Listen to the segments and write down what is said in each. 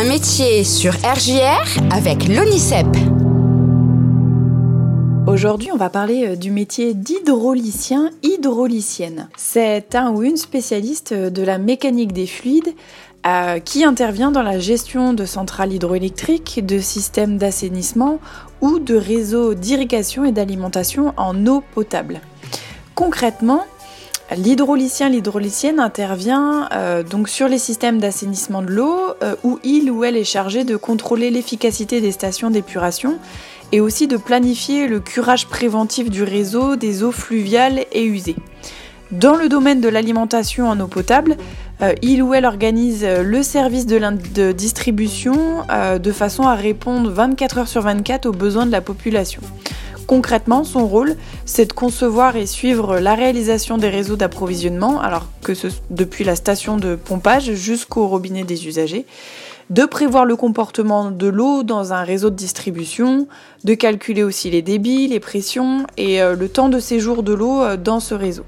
Un métier sur RJR avec l'ONICEP. Aujourd'hui, on va parler euh, du métier d'hydraulicien, hydraulicienne. C'est un ou une spécialiste de la mécanique des fluides euh, qui intervient dans la gestion de centrales hydroélectriques, de systèmes d'assainissement ou de réseaux d'irrigation et d'alimentation en eau potable. Concrètement, L'hydraulicien, l'hydraulicienne intervient euh, donc sur les systèmes d'assainissement de l'eau euh, où il ou elle est chargé de contrôler l'efficacité des stations d'épuration et aussi de planifier le curage préventif du réseau des eaux fluviales et usées. Dans le domaine de l'alimentation en eau potable, euh, il ou elle organise le service de, de distribution de façon à répondre 24 heures sur 24 aux besoins de la population. Concrètement, son rôle, c'est de concevoir et suivre la réalisation des réseaux d'approvisionnement, alors que ce, depuis la station de pompage jusqu'au robinet des usagers, de prévoir le comportement de l'eau dans un réseau de distribution, de calculer aussi les débits, les pressions et euh, le temps de séjour de l'eau euh, dans ce réseau.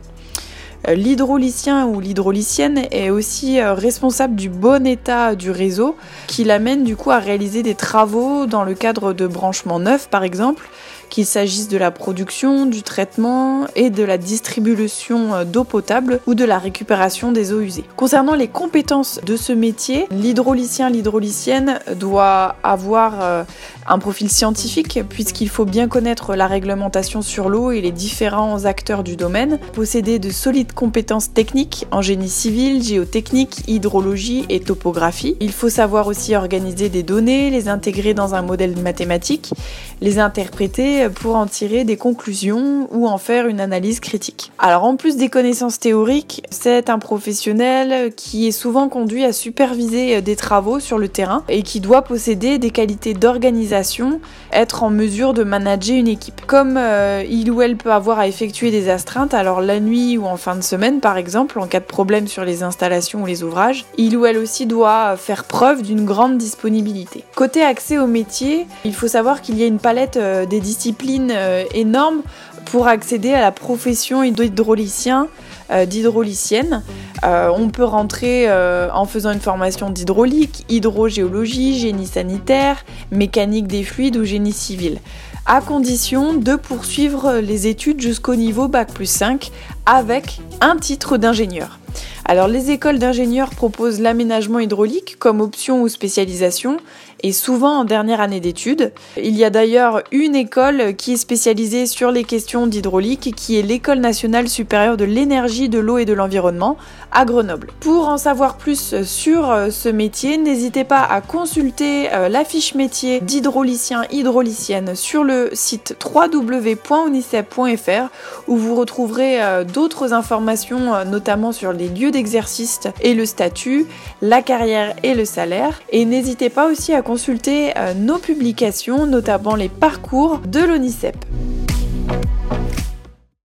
Euh, l'hydraulicien ou l'hydraulicienne est aussi responsable du bon état du réseau, qui l'amène du coup à réaliser des travaux dans le cadre de branchements neufs par exemple, qu'il s'agisse de la production, du traitement et de la distribution euh, d'eau potable ou de la récupération des eaux usées. Concernant les compétences de ce métier, l'hydraulicien, l'hydraulicienne doit avoir euh, un profil scientifique puisqu'il faut bien connaître la réglementation sur l'eau et les différents acteurs du domaine, posséder de solides compétences techniques en génie civil, géotechnique, hydrologie et topographie. Il faut savoir aussi organiser des données, les intégrer dans un modèle mathématique, les interpréter pour en tirer des conclusions ou en faire une analyse critique. Alors en plus des connaissances théoriques, c'est un professionnel qui est souvent conduit à superviser des travaux sur le terrain et qui doit posséder des qualités d'organisation être en mesure de manager une équipe. Comme euh, il ou elle peut avoir à effectuer des astreintes, alors la nuit ou en fin de semaine par exemple, en cas de problème sur les installations ou les ouvrages, il ou elle aussi doit faire preuve d'une grande disponibilité. Côté accès au métier, il faut savoir qu'il y a une palette euh, des disciplines euh, énormes pour accéder à la profession d'hydraulicien, d'hydraulicienne. Euh, on peut rentrer euh, en faisant une formation d'hydraulique, hydrogéologie, génie sanitaire, mécanique des fluides ou génie civil, à condition de poursuivre les études jusqu'au niveau Bac plus 5 avec un titre d'ingénieur. Alors les écoles d'ingénieurs proposent l'aménagement hydraulique comme option ou spécialisation et souvent en dernière année d'études. Il y a d'ailleurs une école qui est spécialisée sur les questions d'hydraulique qui est l'École nationale supérieure de l'énergie, de l'eau et de l'environnement à Grenoble. Pour en savoir plus sur euh, ce métier, n'hésitez pas à consulter euh, la fiche métier d'hydraulicien hydraulicienne sur le site www.unicep.fr où vous retrouverez euh, d'autres informations notamment sur les lieux d'exercice et le statut, la carrière et le salaire et n'hésitez pas aussi à consulter nos publications notamment les parcours de l'ONICEP.